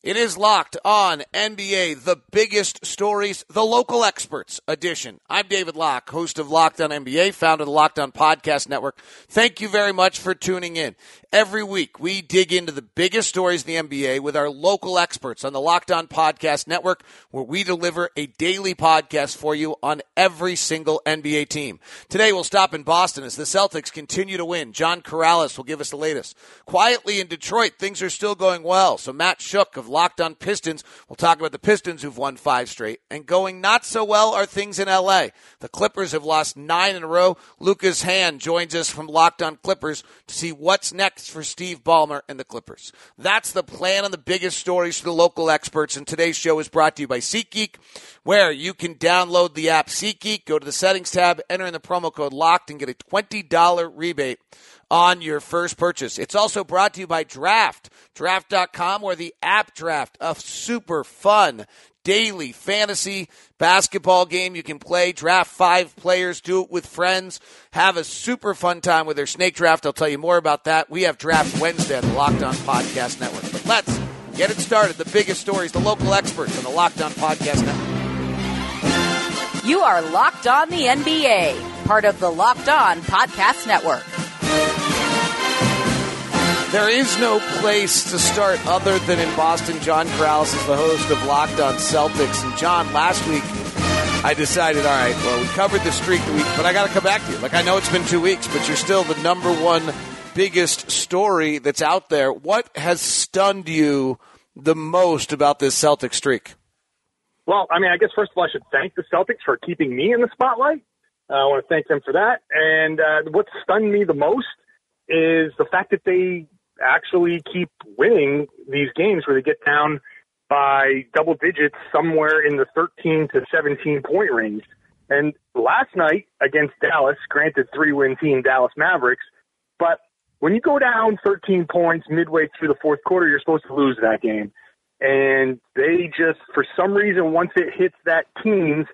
It is locked on NBA, the biggest stories, the local experts edition. I'm David Locke, host of Locked On NBA, founder of the Locked On Podcast Network. Thank you very much for tuning in. Every week, we dig into the biggest stories in the NBA with our local experts on the Locked On Podcast Network, where we deliver a daily podcast for you on every single NBA team. Today, we'll stop in Boston as the Celtics continue to win. John Karalis will give us the latest. Quietly in Detroit, things are still going well. So Matt Schoch of Locked On Pistons We'll talk about the Pistons who've won five straight. And going not so well are things in LA. The Clippers have lost nine in a row. Lucas Hahn joins us from Locked On Clippers to see what's next for Steve Ballmer and the Clippers. That's the plan on the biggest stories for the local experts. And today's show is brought to you by SeatGeek, where you can download the app SeatGeek, go to the settings tab, enter in the promo code LOCKED, and get a $20 rebate on your first purchase. It's also brought to you by Draft, draft.com, where the app draft, a super fun daily fantasy basketball game you can play. Draft five players, do it with friends, have a super fun time with their snake draft. I'll tell you more about that. We have Draft Wednesday on the Locked On Podcast Network. But let's get it started. The biggest stories, the local experts on the Locked On Podcast Network. You are Locked On the NBA, part of the Locked On Podcast Network. There is no place to start other than in Boston. John Karalis is the host of Locked On Celtics. And John, last week I decided, all right, well, we covered the streak the week, but I got to come back to you. Like, I know it's been two weeks, but you're still the number one biggest story that's out there. What has stunned you the most about this Celtic streak? Well, I mean, I guess first of all, I should thank the Celtics for keeping me in the spotlight. Uh, I want to thank them for that. And uh, what stunned me the most is the fact that they actually keep winning these games where they get down by double digits somewhere in the 13 to 17 point range. And last night against Dallas, granted three win team Dallas Mavericks, but when you go down 13 points midway through the fourth quarter, you're supposed to lose that game. And they just, for some reason, once it hits that teens,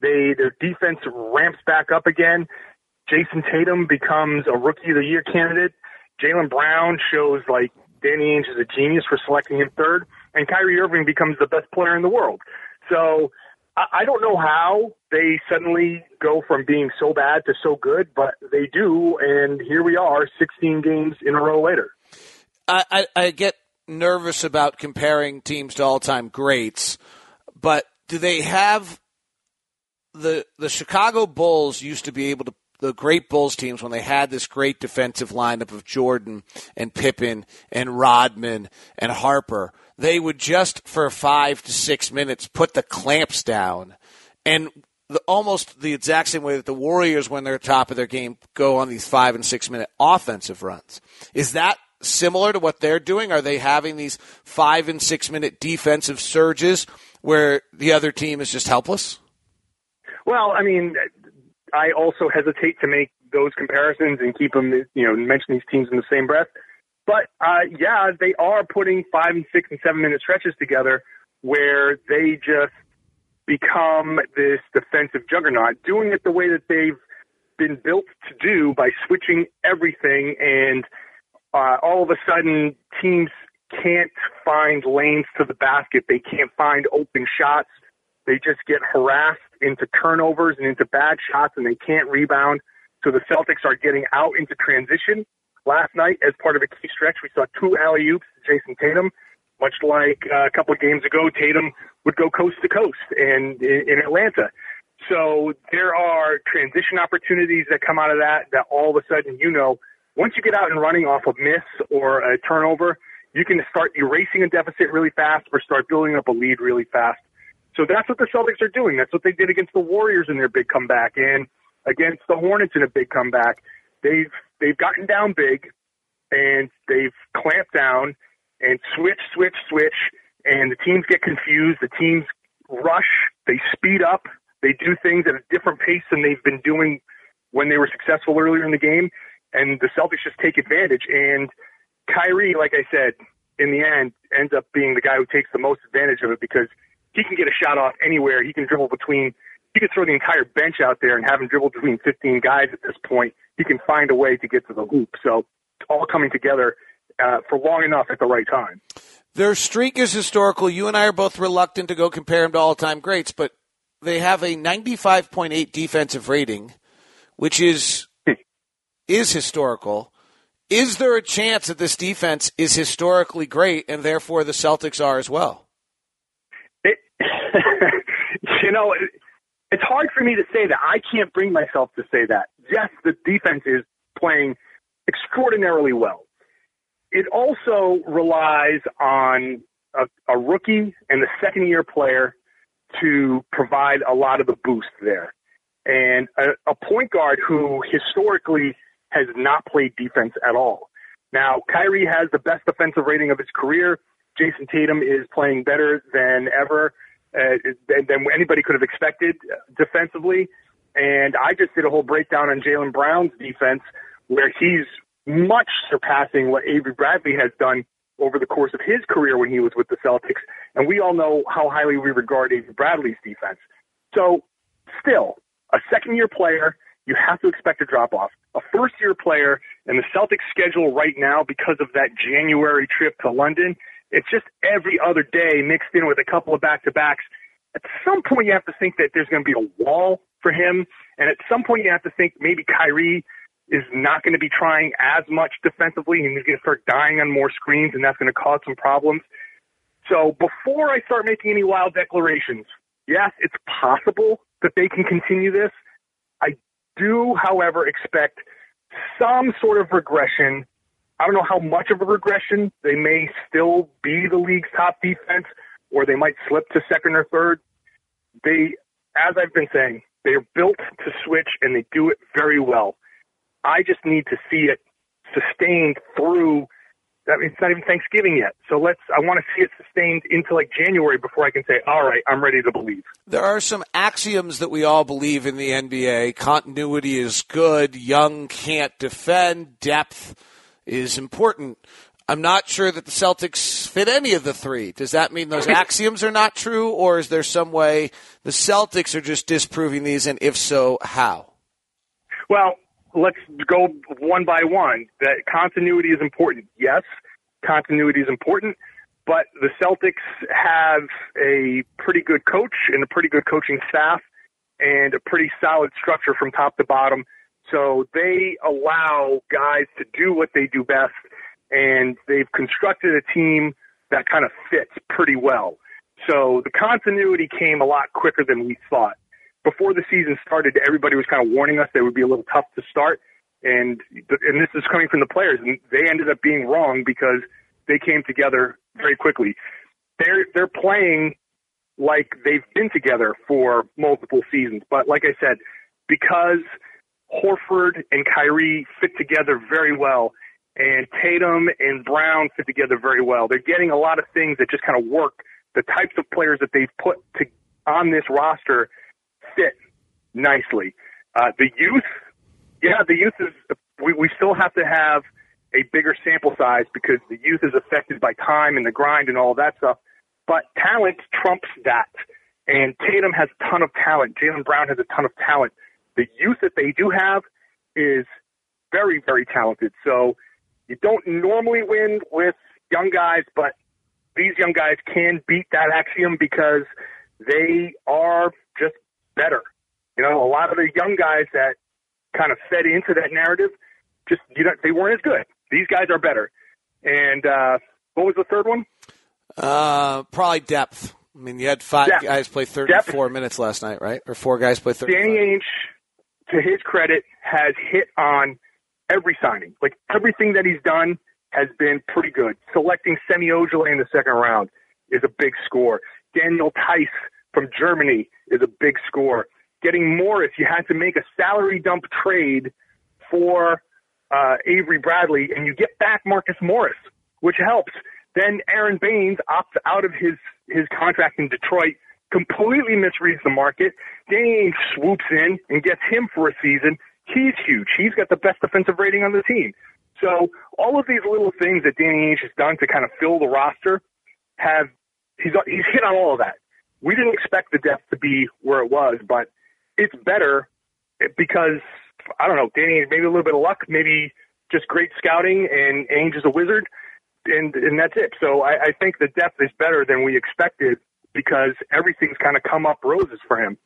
they their defense ramps back up again. Jayson Tatum becomes a rookie of the year candidate. Jaylen Brown shows like Danny Ainge is a genius for selecting him third, and Kyrie Irving becomes the best player in the world. So I, don't know how they suddenly go from being so bad to so good, but they do, and here we are, 16 games in a row later. I, I, I get nervous about comparing teams to all-time greats, but do they have the the Chicago Bulls used to be able to the great Bulls teams when they had this great defensive lineup of Jordan and Pippen and Rodman and Harper, they would just for five to six minutes put the clamps down and the, almost the exact same way that the Warriors, when they're top of their game, go on these five and six minute offensive runs. Is that similar to what they're doing? Are they having these five and six minute defensive surges where the other team is just helpless? Well, I mean, I also hesitate to make those comparisons and keep them, you know, mention these teams in the same breath. But uh, yeah, they are putting five and six and seven minute stretches together where they just become this defensive juggernaut, doing it the way that they've been built to do by switching everything, and uh, all of a sudden teams can't find lanes to the basket. They can't find open shots. They just get harassed into turnovers and into bad shots, and they can't rebound. So the Celtics are getting out into transition. Last night, as part of a key stretch, we saw two alley oops to Jayson Tatum. Much like uh, a couple of games ago, Tatum would go coast to coast and in Atlanta. So there are transition opportunities that come out of that. That all of a sudden, you know, once you get out and running off a miss or a turnover, you can start erasing a deficit really fast or start building up a lead really fast. So that's what the Celtics are doing. That's what they did against the Warriors in their big comeback and against the Hornets in a big comeback. They've they've gotten down big and they've clamped down and switch, switch, switch, and the teams get confused. The teams rush, they speed up, they do things at a different pace than they've been doing when they were successful earlier in the game, and the Celtics just take advantage. And Kyrie, like I said, in the end, ends up being the guy who takes the most advantage of it because he can get a shot off anywhere. He can dribble between. He can throw the entire bench out there and have him dribble between 15 guys at this point. He can find a way to get to the hoop. So it's all coming together uh, for long enough at the right time. Their streak is historical. You and I are both reluctant to go compare them to all time greats, but they have a 95.8 defensive rating, which is is historical. Is there a chance that this defense is historically great and therefore the Celtics are as well? It, you know, it, it's hard for me to say that. I can't bring myself to say that. Yes, the defense is playing extraordinarily well. It also relies on a, a rookie and a second year player to provide a lot of the boost there. And a, a point guard who historically has not played defense at all. Now, Kyrie has the best defensive rating of his career. Jayson Tatum is playing better than ever, uh, than anybody could have expected defensively. And I just did a whole breakdown on Jaylen Brown's defense, where he's much surpassing what Avery Bradley has done over the course of his career when he was with the Celtics. And we all know how highly we regard Avery Bradley's defense. So, still, a second year player, you have to expect a drop off. A first year player and the Celtics schedule right now because of that January trip to London, it's just every other day mixed in with a couple of back to backs. At some point you have to think that there's going to be a wall for him. And at some point you have to think maybe Kyrie is not going to be trying as much defensively and he's going to start dying on more screens and that's going to cause some problems. So before I start making any wild declarations, yes, it's possible that they can continue this. Do, however, expect some sort of regression. I don't know how much of a regression. They may still be the league's top defense, or they might slip to second or third. They, as I've been saying, they're built to switch and they do it very well. I just need to see it sustained through it's not even Thanksgiving yet. So let's, I want to see it sustained into like January before I can say, all right, I'm ready to believe. There are some axioms that we all believe in the NBA. Continuity is good. Young can't defend. Depth is important. I'm not sure that the Celtics fit any of the three. Does that mean those axioms are not true, or is there some way the Celtics are just disproving these, and if so, how? Well, let's go one by one. That continuity is important. Yes, continuity is important, but the Celtics have a pretty good coach and a pretty good coaching staff and a pretty solid structure from top to bottom. So they allow guys to do what they do best, and they've constructed a team that kind of fits pretty well. So the continuity came a lot quicker than we thought before the season started, everybody was kind of warning us that it would be a little tough to start. And, and this is coming from the players and they ended up being wrong because they came together very quickly. They're, they're playing like they've been together for multiple seasons. But like I said, because Horford and Kyrie fit together very well and Tatum and Brown fit together very well, they're getting a lot of things that just kind of work. The types of players that they've put to, on this roster – fit nicely. Uh, the youth, yeah, the youth is, we, we still have to have a bigger sample size because the youth is affected by time and the grind and all that stuff. But talent trumps that. And Tatum has a ton of talent. Jaylen Brown has a ton of talent. The youth that they do have is very, very talented. So you don't normally win with young guys, but these young guys can beat that axiom because they are just better. You know, a lot of the young guys that kind of fed into that narrative just you know they weren't as good. These guys are better. And uh, what was the third one? Uh, probably depth. I mean, you had five depth. guys play 34 depth. minutes last night, right? Or four guys play 30. Danny Ainge, to his credit, has hit on every signing. Like everything that he's done has been pretty good. Selecting Semi Ojeleye in the second round is a big score. Daniel Theis from Germany is a big score. Getting Morris, you had to make a salary dump trade for uh, Avery Bradley, and you get back Marcus Morris, which helps. Then Aron Baynes opts out of his his contract in Detroit, completely misreads the market. Danny Ainge swoops in and gets him for a season. He's huge. He's got the best defensive rating on the team. So all of these little things that Danny Ainge has done to kind of fill the roster have he's he's hit on all of that we didn't expect the depth to be where it was, but it's better because I don't know, Danny, maybe a little bit of luck, maybe just great scouting, and Ainge is a wizard. and and that's it. So I, I think the depth is better than we expected because everything's kind of come up roses for him.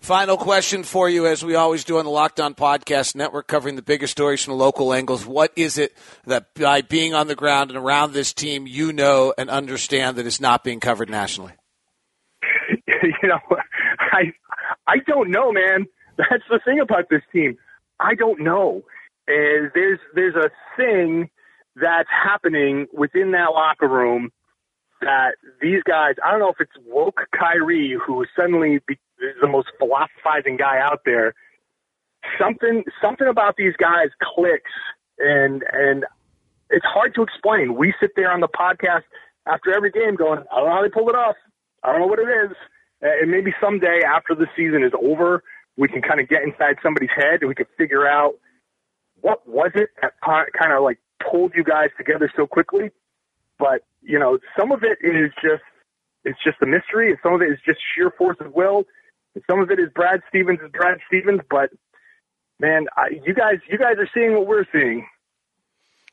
Final question for you, as we always do on the Locked On Podcast Network, covering the biggest stories from local angles. What is it that by being on the ground and around this team, you know and understand that is not being covered nationally? you know, I I don't know, man. That's the thing about this team. I don't know. Is there's there's a thing that's happening within that locker room that these guys. I don't know if it's woke Kyrie who suddenly be, is the most philosophizing guy out there. Something something about these guys clicks, and and it's hard to explain. We sit there on the podcast after every game going, I don't know how they pulled it off. I don't know what it is. Uh, and maybe someday after the season is over, we can kind of get inside somebody's head and we can figure out what was it that kind of like pulled you guys together so quickly. But you know, some of it is just it's just a mystery, and some of it is just sheer force of will, and some of it is Brad Stevens is Brad Stevens. But man, I, you guys, you guys are seeing what we're seeing.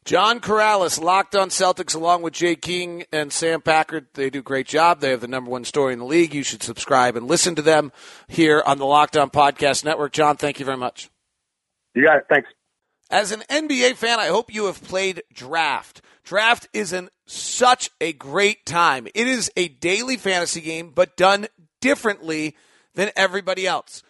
John Karalis, Locked on Celtics, along with Jay King and Sam Packard. They do a great job. They have the number one story in the league. You should subscribe and listen to them here on the Locked On Podcast Network. John, thank you very much. You got it. Thanks. As an NBA fan, I hope you have played Draft. Draft is in such a great time. It is a daily fantasy game, but done differently than everybody else.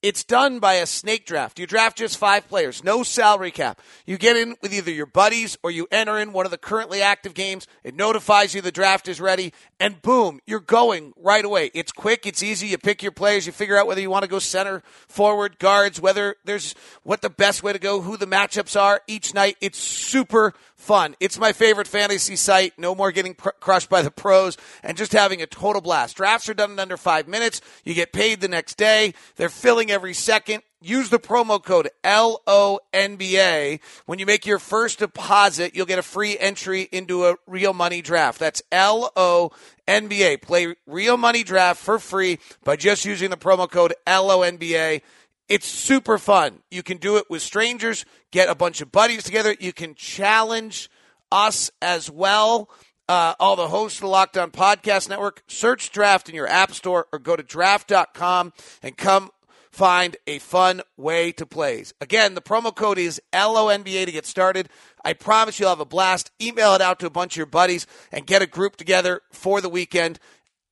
It's done by a snake draft. You draft just five players, no salary cap. You get in with either your buddies or you enter in one of the currently active games. It notifies you the draft is ready, and boom, you're going right away. It's quick, it's easy. You pick your players, you figure out whether you want to go center, forward, guards, whether there's what the best way to go, who the matchups are each night. It's super fun. It's my favorite fantasy site. No more getting pr- crushed by the pros and just having a total blast. Drafts are done in under five minutes. You get paid the next day. They're filling every second. Use the promo code LONBA. When you make your first deposit, you'll get a free entry into a real money draft. That's LONBA. Play real money draft for free by just using the promo code LONBA. It's super fun. You can do it with strangers, get a bunch of buddies together. You can challenge us as well. Uh, all the hosts of the Locked On Podcast Network. Search Draft in your app store or go to draft.com and come find a fun way to play. Again, the promo code is LONBA to get started. I promise you'll have a blast. Email it out to a bunch of your buddies and get a group together for the weekend.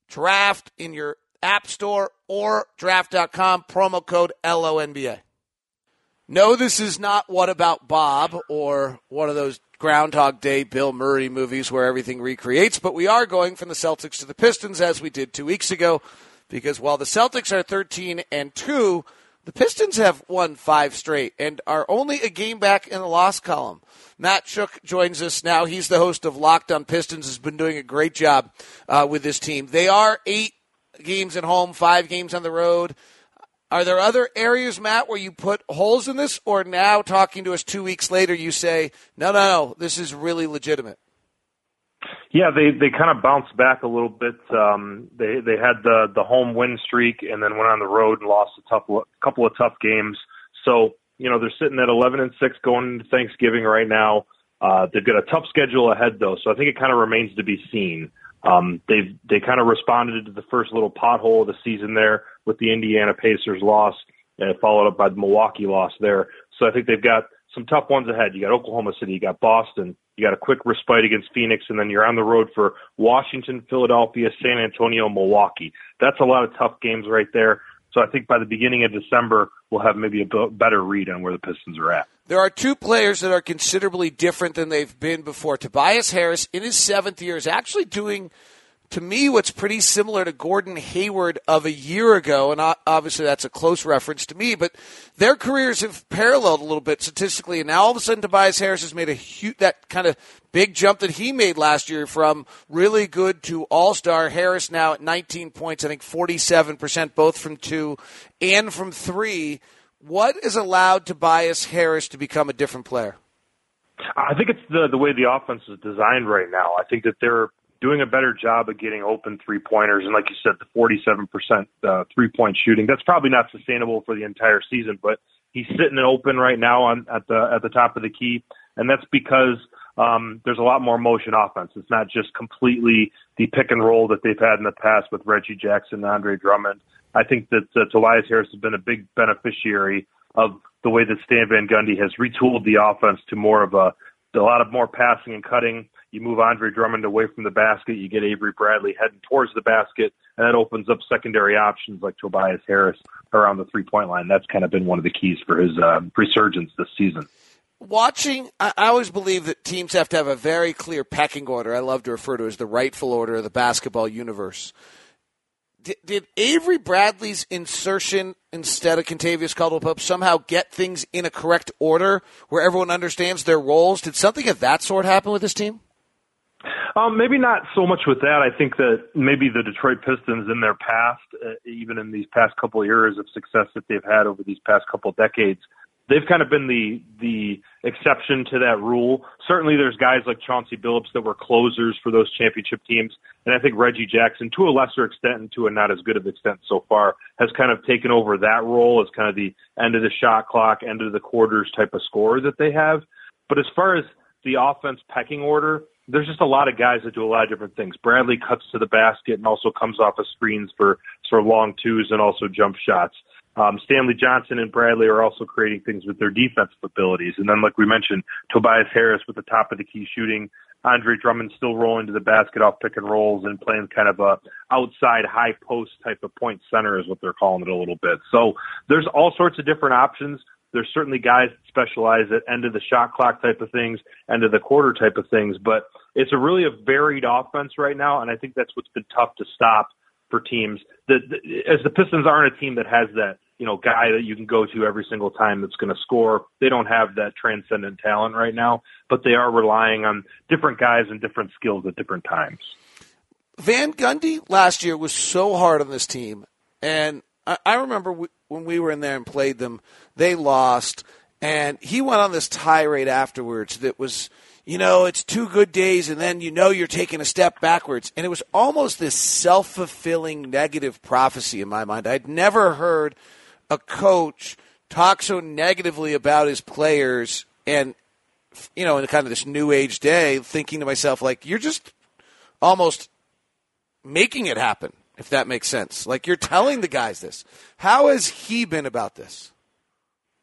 Draft in your App Store or draft.com, promo code LONBA. No, this is not What About Bob or one of those Groundhog Day Bill Murray movies where everything recreates, but we are going from the Celtics to the Pistons as we did two weeks ago because while the Celtics are 13 and 2, the Pistons have won five straight and are only a game back in the loss column. Matt Schoch joins us now. He's the host of Locked on Pistons, has been doing a great job uh, with this team. They are eight games at home, five games on the road. Are there other areas, Matt, where you put holes in this, or now talking to us two weeks later, you say, no, no, no, this is really legitimate? Yeah, they they kind of bounced back a little bit. Um, they they had the the home win streak and then went on the road and lost a tough couple of tough games. So you know they're sitting at 11 and six going into Thanksgiving right now. Uh, they've got a tough schedule ahead though, so I think it kind of remains to be seen. Um, they've they kind of responded to the first little pothole of the season there with the Indiana Pacers loss, and followed up by the Milwaukee loss there. So I think they've got some tough ones ahead. You got Oklahoma City, you got Boston, you got a quick respite against Phoenix, and then you're on the road for Washington, Philadelphia, San Antonio, Milwaukee. That's a lot of tough games right there. So I think by the beginning of December, we'll have maybe a better read on where the Pistons are at. There are two players that are considerably different than they've been before. Tobias Harris, in his seventh year, is actually doing – to me what's pretty similar to Gordon Hayward of a year ago, and obviously that's a close reference to me, but their careers have paralleled a little bit statistically, and now all of a sudden Tobias Harris has made a huge, that kind of big jump that he made last year from really good to all star. Harris now at 19 points, I think 47% both from two and from three. What has allowed Tobias Harris to become a different player? I think it's the the way the offense is designed right now. I think that they're doing a better job of getting open three pointers. And like you said, the 47% uh, three point shooting, that's probably not sustainable for the entire season, but he's sitting open right now on at the, at the top of the key. And that's because um, there's a lot more motion offense. It's not just completely the pick and roll that they've had in the past with Reggie Jackson and Andre Drummond. I think that uh, Tobias Harris has been a big beneficiary of the way that Stan Van Gundy has retooled the offense to more of a a lot of more passing and cutting. You move Andre Drummond away from the basket, you get Avery Bradley heading towards the basket, and that opens up secondary options like Tobias Harris around the three point line. That's kind of been one of the keys for his uh, resurgence this season watching, I always believe that teams have to have a very clear pecking order. I love to refer to it as the rightful order of the basketball universe. Did, did Avery Bradley's insertion instead of Kentavious Caldwell Pope somehow get things in a correct order where everyone understands their roles? Did something of that sort happen with this team? Um, maybe not so much with that. I think that maybe the Detroit Pistons in their past, uh, even in these past couple of years of success that they've had over these past couple of decades, they've kind of been the the exception to that rule. Certainly, there's guys like Chauncey Billups that were closers for those championship teams, and I think Reggie Jackson, to a lesser extent and to a not as good of extent so far, has kind of taken over that role as kind of the end of the shot clock, end of the quarters type of scorer that they have. But as far as the offense pecking order, there's just a lot of guys that do a lot of different things. Bradley cuts to the basket and also comes off of screens for sort of long twos and also jump shots. Um, Stanley Johnson and Bradley are also creating things with their defensive abilities. And then, like we mentioned, Tobias Harris with the top of the key shooting. Andre Drummond still rolling to the basket off pick and rolls and playing kind of a outside high post type of point center is what they're calling it a little bit. So there's all sorts of different options. There's certainly guys that specialize at end of the shot clock type of things, end of the quarter type of things, but it's a really a varied offense right now, and I think that's what's been tough to stop for teams. That as the Pistons aren't a team that has that you know, guy that you can go to every single time that's going to score. They don't have that transcendent talent right now, but they are relying on different guys and different skills at different times. Van Gundy last year was so hard on this team, and I, I remember when we were in there and played them, they lost, and he went on this tirade afterwards that was you know, it's two good days and then you know you're taking a step backwards. And it was almost this self fulfilling negative prophecy in my mind. I'd never heard a coach talk so negatively about his players and you know in kind of this new age day thinking to myself like you're just almost making it happen if that makes sense. Like you're telling the guys this. How has he been about this?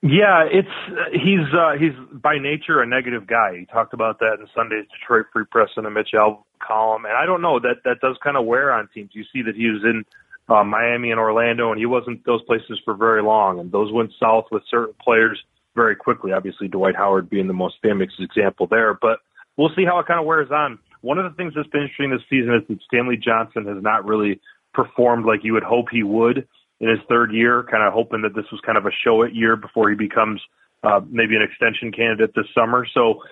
Yeah it's he's uh he's by nature a negative guy. He talked about that in sunday's detroit free press in a mitch albom column and i don't know that that does kind of wear on teams. You see that he was in uh, Miami and Orlando, and he wasn't those places for very long. And those went south with certain players very quickly. Obviously, Dwight Howard being the most famous example there. But we'll see how it kind of wears on. One of the things that's been interesting this season is that Stanley Johnson has not really performed like you would hope he would in his third year. Kind of hoping that this was kind of a show it year before he becomes uh, maybe an extension candidate this summer. So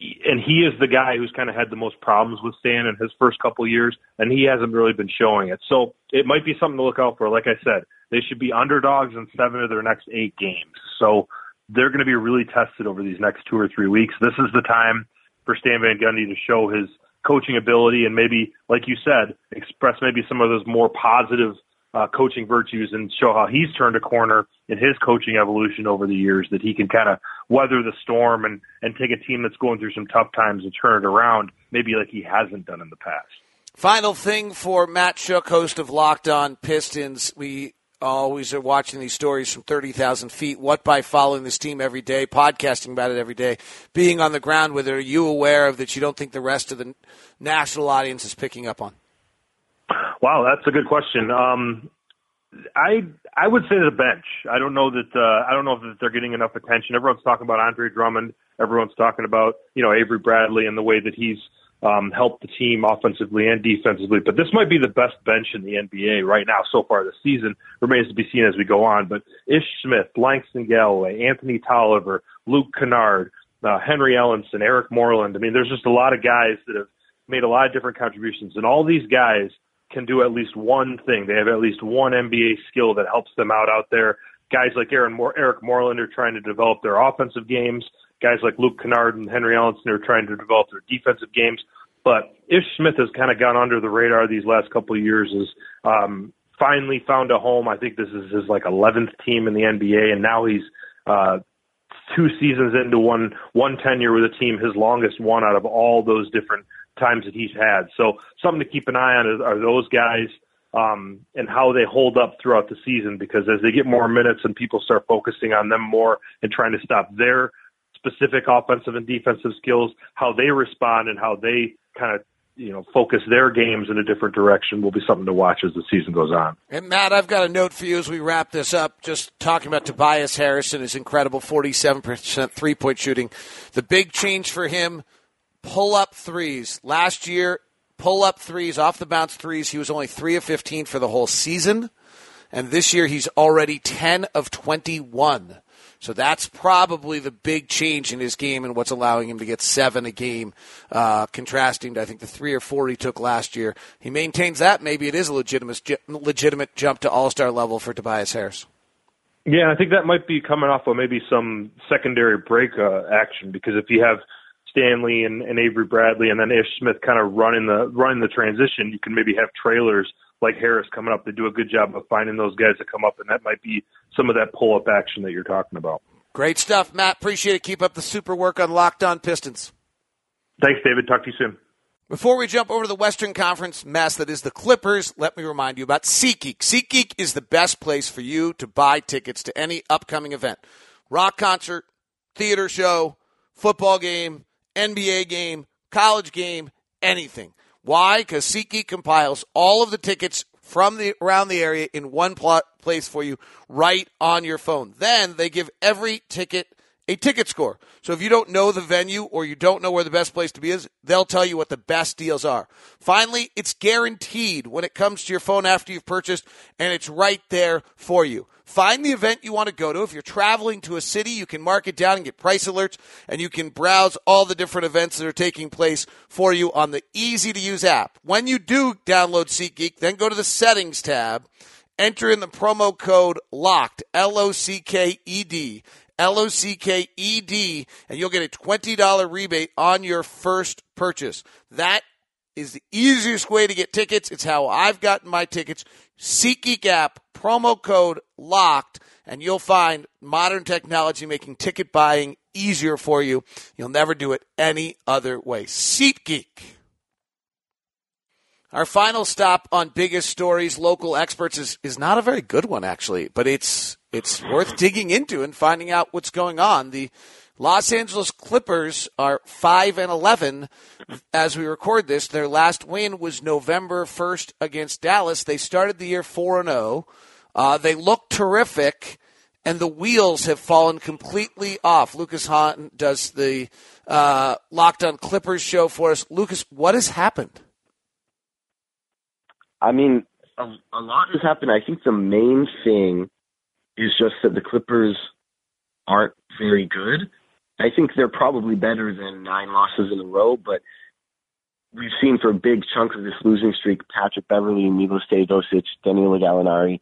and he is the guy who's kind of had the most problems with Stan in his first couple years, and he hasn't really been showing it. So it might be something to look out for. Like I said, they should be underdogs in seven of their next eight games. So they're going to be really tested over these next two or three weeks. This is the time for Stan Van Gundy to show his coaching ability and maybe, like you said, express maybe some of those more positive uh, coaching virtues and show how he's turned a corner in his coaching evolution over the years that he can kind of weather the storm and, and take a team that's going through some tough times and turn it around, maybe like he hasn't done in the past. Final thing for Matt Schoch, host of Locked On Pistons. We always are watching these stories from 30,000 feet. What by following this team every day, podcasting about it every day, being on the ground with it, are you aware of that you don't think the rest of the national audience is picking up on? Wow, that's a good question. Um, I I would say the bench. I don't know that uh, I don't know if they're getting enough attention. Everyone's talking about Andre Drummond. Everyone's talking about you know Avery Bradley and the way that he's um, helped the team offensively and defensively. But this might be the best bench in the NBA right now so far this season. Remains to be seen as we go on. But Ish Smith, Langston Galloway, Anthony Tolliver, Luke Kennard, uh, Henry Ellenson, Eric Moreland. I mean, there's just a lot of guys that have made a lot of different contributions, and all these guys can do at least one thing. They have at least one NBA skill that helps them out out there. Guys like Aaron Moore, Eric Moreland are trying to develop their offensive games. Guys like Luke Kennard and Henry Ellenson are trying to develop their defensive games. But Ish Smith has kind of gone under the radar these last couple of years. Is um, finally found a home. I think this is his like 11th team in the NBA, and now he's uh, two seasons into one one tenure with a team, his longest one out of all those different times that he's had. So something to keep an eye on is, are those guys um, and how they hold up throughout the season. Because as they get more minutes and people start focusing on them more and trying to stop their specific offensive and defensive skills, how they respond and how they kind of you know focus their games in a different direction will be something to watch as the season goes on. And Matt, I've got a note for you as we wrap this up. Just talking about Tobias Harrison, his incredible forty-seven percent three-point shooting. The big change for him: pull-up threes. Last year, pull-up threes, off the bounce threes. He was only three of fifteen for the whole season, and this year he's already ten of twenty-one. So that's probably the big change in his game and what's allowing him to get seven a game, uh, contrasting to I think the three or four he took last year. He maintains that. Maybe it is a legitimate legitimate jump to All Star level for Tobias Harris. Yeah, I think that might be coming off of maybe some secondary break uh, action because if you have Stanley and, and Avery Bradley and then Ish Smith kind of running the running the transition, you can maybe have trailers like Harris coming up. They do a good job of finding those guys that come up, and that might be some of that pull up action that you're talking about. Great stuff, Matt. Appreciate it. Keep up the super work on Locked On Pistons. Thanks, David. Talk to you soon. Before we jump over to the Western Conference mess that is the Clippers, let me remind you about SeatGeek. SeatGeek is the best place for you to buy tickets to any upcoming event rock concert, theater show, football game, NBA game, college game, anything. Why? Because SeatGeek compiles all of the tickets from the around the area in one plot place for you right on your phone. Then they give every ticket a ticket score. So if you don't know the venue or you don't know where the best place to be is, they'll tell you what the best deals are. Finally, it's guaranteed when it comes to your phone after you've purchased and it's right there for you. Find the event you want to go to. If you're traveling to a city, you can mark it down and get price alerts and you can browse all the different events that are taking place for you on the easy to use app. When you do download SeatGeek, then go to the settings tab, enter in the promo code LOCKED, L O C K E D, L O C K E D, and you'll get a $20 rebate on your first purchase. That is the easiest way to get tickets. It's how I've gotten my tickets. SeatGeek app, promo code LOCKED, and you'll find modern technology making ticket buying easier for you. You'll never do it any other way. SeatGeek. Our final stop on biggest stories, local experts is, is not a very good one actually, but it's it's worth digging into and finding out what's going on. The Los Angeles Clippers are 5 and 11 as we record this. Their last win was November 1st against Dallas. They started the year 4 and 0. Uh, they look terrific and the wheels have fallen completely off. Lucas Hahn does the uh, Locked on Clippers show for us. Lucas, what has happened? I mean, a, a lot has happened. I think the main thing is just that the Clippers aren't very good. I think they're probably better than nine losses in a row, but we've seen for a big chunk of this losing streak Patrick Beverley, Milos Teodosic, Danilo Gallinari,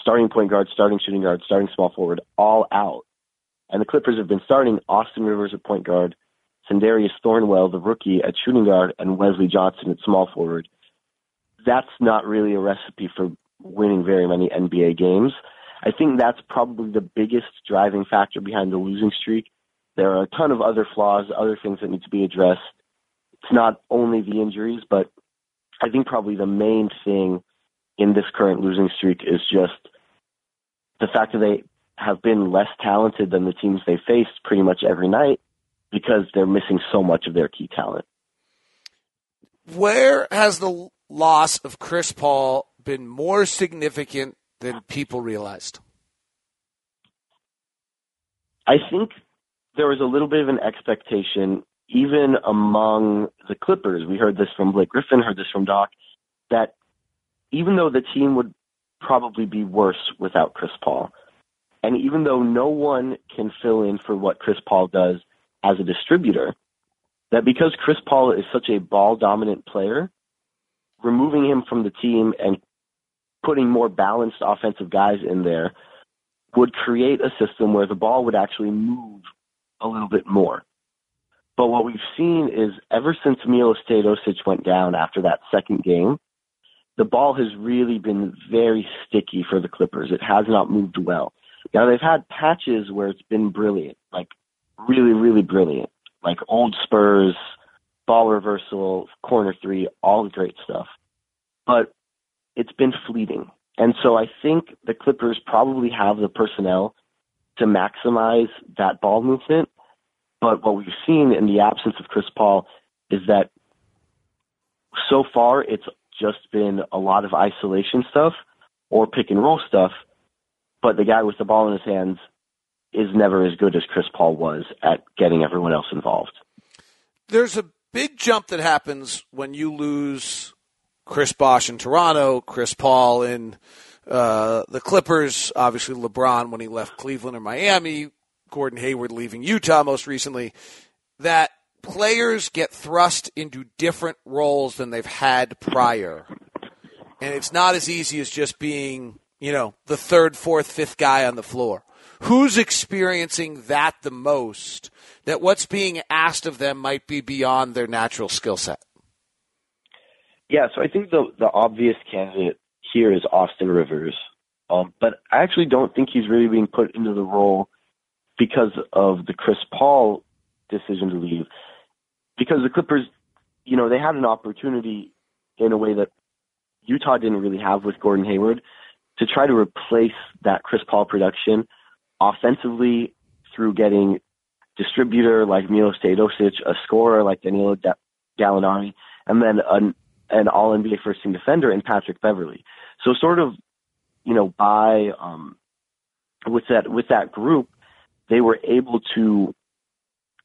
starting point guard, starting shooting guard, starting small forward, all out. And the Clippers have been starting Austin Rivers at point guard, Sindarius Thornwell, the rookie, at shooting guard, and Wesley Johnson at small forward. That's not really a recipe for winning very many NBA games. I think that's probably the biggest driving factor behind the losing streak. There are a ton of other flaws, other things that need to be addressed. It's not only the injuries, but I think probably the main thing in this current losing streak is just the fact that they have been less talented than the teams they faced pretty much every night because they're missing so much of their key talent. Where has the loss of Chris Paul been more significant than people realized? I think there was a little bit of an expectation, even among the Clippers. We heard this from Blake Griffin, heard this from Doc, that even though the team would probably be worse without Chris Paul, and even though no one can fill in for what Chris Paul does as a distributor, that because Chris Paul is such a ball dominant player, removing him from the team and putting more balanced offensive guys in there would create a system where the ball would actually move a little bit more. But what we've seen is ever since Milos Teodosic went down after that second game, the ball has really been very sticky for the Clippers. It has not moved well. Now they've had patches where it's been brilliant, like really, really brilliant. Like old Spurs, ball reversal, corner three, all the great stuff. But it's been fleeting. And so I think the Clippers probably have the personnel to maximize that ball movement. But what we've seen in the absence of Chris Paul is that so far it's just been a lot of isolation stuff or pick and roll stuff. But the guy with the ball in his hands is never as good as Chris Paul was at getting everyone else involved. There's a big jump that happens when you lose Chris Bosh in Toronto, Chris Paul in uh, the Clippers, obviously LeBron when he left Cleveland or Miami, Gordon Hayward leaving Utah most recently, that players get thrust into different roles than they've had prior. And it's not as easy as just being, you know, the third, fourth, fifth guy on the floor. Who's experiencing that the most? That what's being asked of them might be beyond their natural skill set? Yeah, so I think the the obvious candidate here is Austin Rivers. Um, but I actually don't think he's really being put into the role because of the Chris Paul decision to leave. Because the Clippers, you know, they had an opportunity in a way that Utah didn't really have with Gordon Hayward to try to replace that Chris Paul production offensively through getting distributor like Milos Teodosic, a scorer like Danilo Gallinari, and then an, an All NBA first team defender in Patrick Beverley. So sort of, you know, by um, with that with that group, they were able to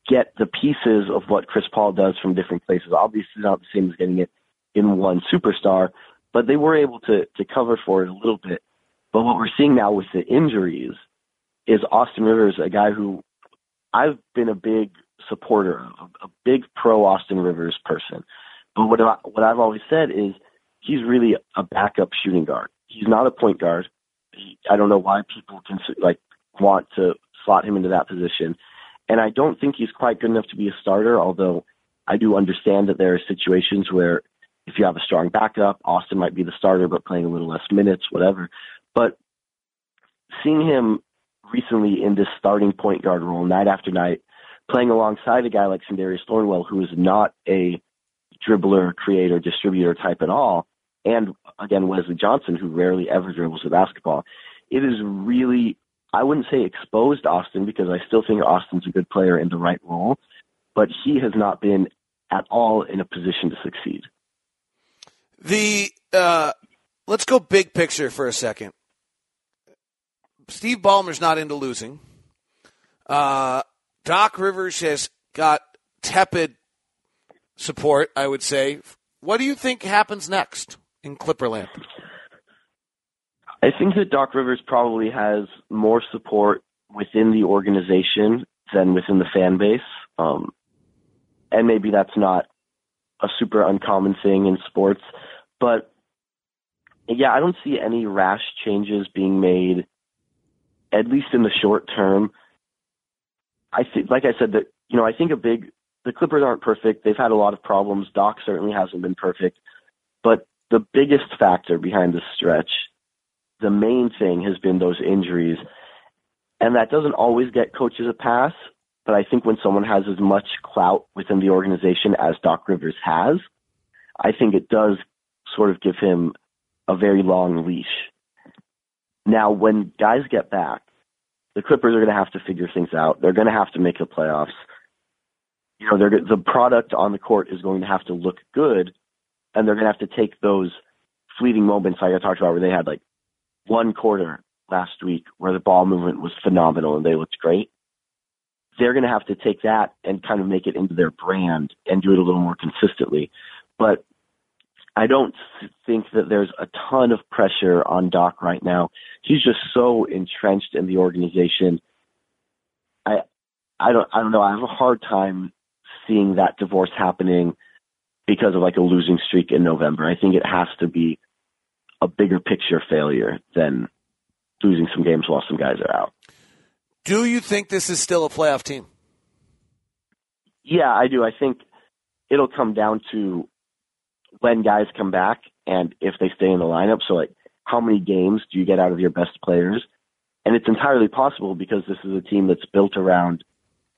get the pieces of what Chris Paul does from different places. Obviously, not the same as getting it in one superstar, but they were able to to cover for it a little bit. But what we're seeing now with the injuries is Austin Rivers, a guy who I've been a big supporter of, a big pro Austin Rivers person. But what I, what I've always said is he's really a backup shooting guard. He's not a point guard. He, I don't know why people can like want to slot him into that position. And I don't think he's quite good enough to be a starter, although I do understand that there are situations where if you have a strong backup, Austin might be the starter but playing a little less minutes, whatever. But seeing him recently in this starting point guard role night after night, playing alongside a guy like Sindarius Thornwell, who is not a dribbler, creator, distributor type at all, and again Wesley Johnson, who rarely ever dribbles the basketball. It is really, I wouldn't say exposed Austin because I still think Austin's a good player in the right role, but he has not been at all in a position to succeed. The uh, let's go big picture for a second. Steve Ballmer's not into losing. Uh, Doc Rivers has got tepid support, I would say. What do you think happens next? in Clipperland? I think that Doc Rivers probably has more support within the organization than within the fan base. Um, and maybe that's not a super uncommon thing in sports. But yeah, I don't see any rash changes being made, at least in the short term. I think, like I said, that you know, I think a big the Clippers aren't perfect. They've had a lot of problems. Doc certainly hasn't been perfect, but the biggest factor behind the stretch, the main thing has been those injuries. And that doesn't always get coaches a pass, but I think when someone has as much clout within the organization as Doc Rivers has, I think it does sort of give him a very long leash. Now, when guys get back, the Clippers are going to have to figure things out. They're going to have to make the playoffs. You know, the product on the court is going to have to look good and they're going to have to take those fleeting moments like I talked about where they had like one quarter last week where the ball movement was phenomenal and they looked great. They're going to have to take that and kind of make it into their brand and do it a little more consistently. But I don't think that there's a ton of pressure on Doc right now. He's just so entrenched in the organization. I I don't I don't know. I have a hard time seeing that divorce happening because of like a losing streak in November. I think it has to be a bigger picture failure than losing some games while some guys are out. Do you think this is still a playoff team? Yeah, I do. I think it'll come down to when guys come back and if they stay in the lineup. So, like, how many games do you get out of your best players? And it's entirely possible because this is a team that's built around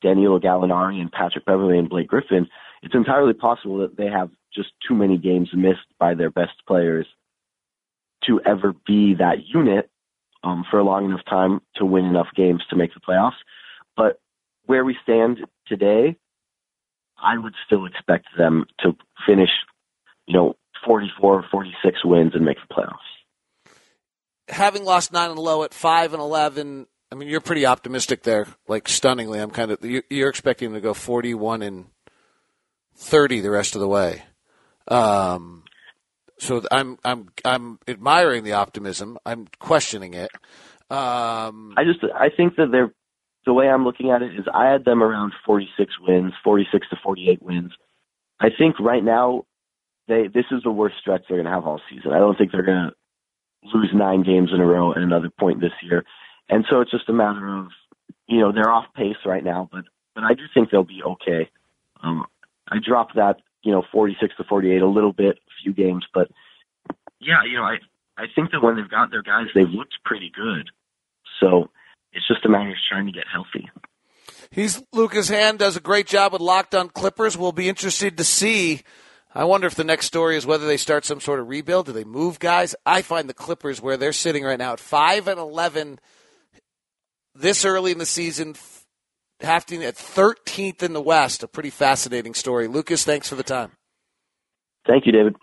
Danilo Gallinari and Patrick Beverley and Blake Griffin, it's entirely possible that they have just too many games missed by their best players to ever be that unit um, for a long enough time to win enough games to make the playoffs. But where we stand today, I would still expect them to finish, you know, 44, 46 wins and make the playoffs. Having lost nine and low at five and eleven, I mean, you're pretty optimistic there, like stunningly. I'm kind of you're expecting them to go 41 and 30 the rest of the way. Um, so I'm I'm I'm admiring the optimism. I'm questioning it. Um, I just I think that they're the way I'm looking at it is I had them around 46 wins, 46 to 48 wins. I think right now they this is the worst stretch they're going to have all season. I don't think they're going to lose nine games in a row at another point this year. And so it's just a matter of you know they're off pace right now, but but I do think they'll be okay. Um, I dropped that you know 46 to 48 a little bit, a few games, but yeah, you know I I think that when they've got their guys, they've looked pretty good. So it's just a matter of trying to get healthy. He's Lucas Hahn does a great job with Locked On Clippers. We'll be interested to see. I wonder if the next story is whether they start some sort of rebuild. Do they move guys? I find the Clippers where they're sitting right now at five and eleven this early in the season, hafting at 13th in the West. A pretty fascinating story. Lucas, thanks for the time. Thank you, David.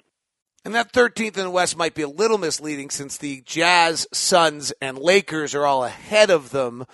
And that 13th in the West might be a little misleading since the Jazz, Suns, and Lakers are all ahead of them.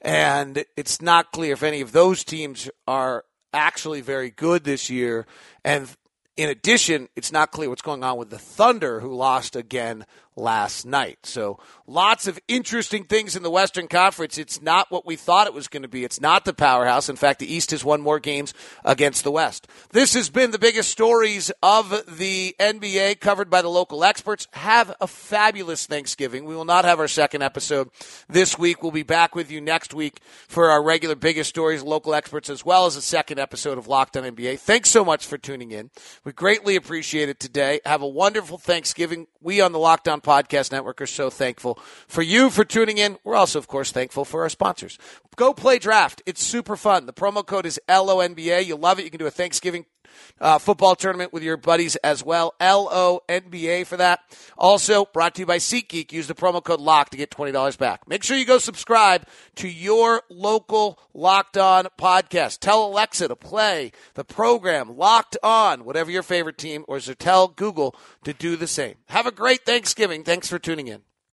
And it's not clear if any of those teams are actually very good this year. And in addition, it's not clear what's going on with the Thunder, who lost again last night. So lots of interesting things in the Western Conference. It's not what we thought it was going to be. It's not the powerhouse. In fact, the East has won more games against the West. This has been the biggest stories of the NBA covered by the local experts. Have a fabulous Thanksgiving. We will not have our second episode this week. We'll be back with you next week for our regular biggest stories, local experts, as well as a second episode of Locked on NBA. Thanks so much for tuning in. We greatly appreciate it today. Have a wonderful Thanksgiving. We on the Locked On Podcast Network are so thankful for you for tuning in. We're also, of course, thankful for our sponsors. Go play draft. It's super fun. The promo code is LONBA. You'll love it. You can do a Thanksgiving uh, football tournament with your buddies as well. L O N B A for that. Also brought to you by SeatGeek. Use the promo code LOCK to get $20 back. Make sure you go subscribe to your local Locked On podcast. Tell Alexa to play the program Locked On, whatever your favorite team, or tell Google to do the same. Have a great Thanksgiving. Thanks for tuning in.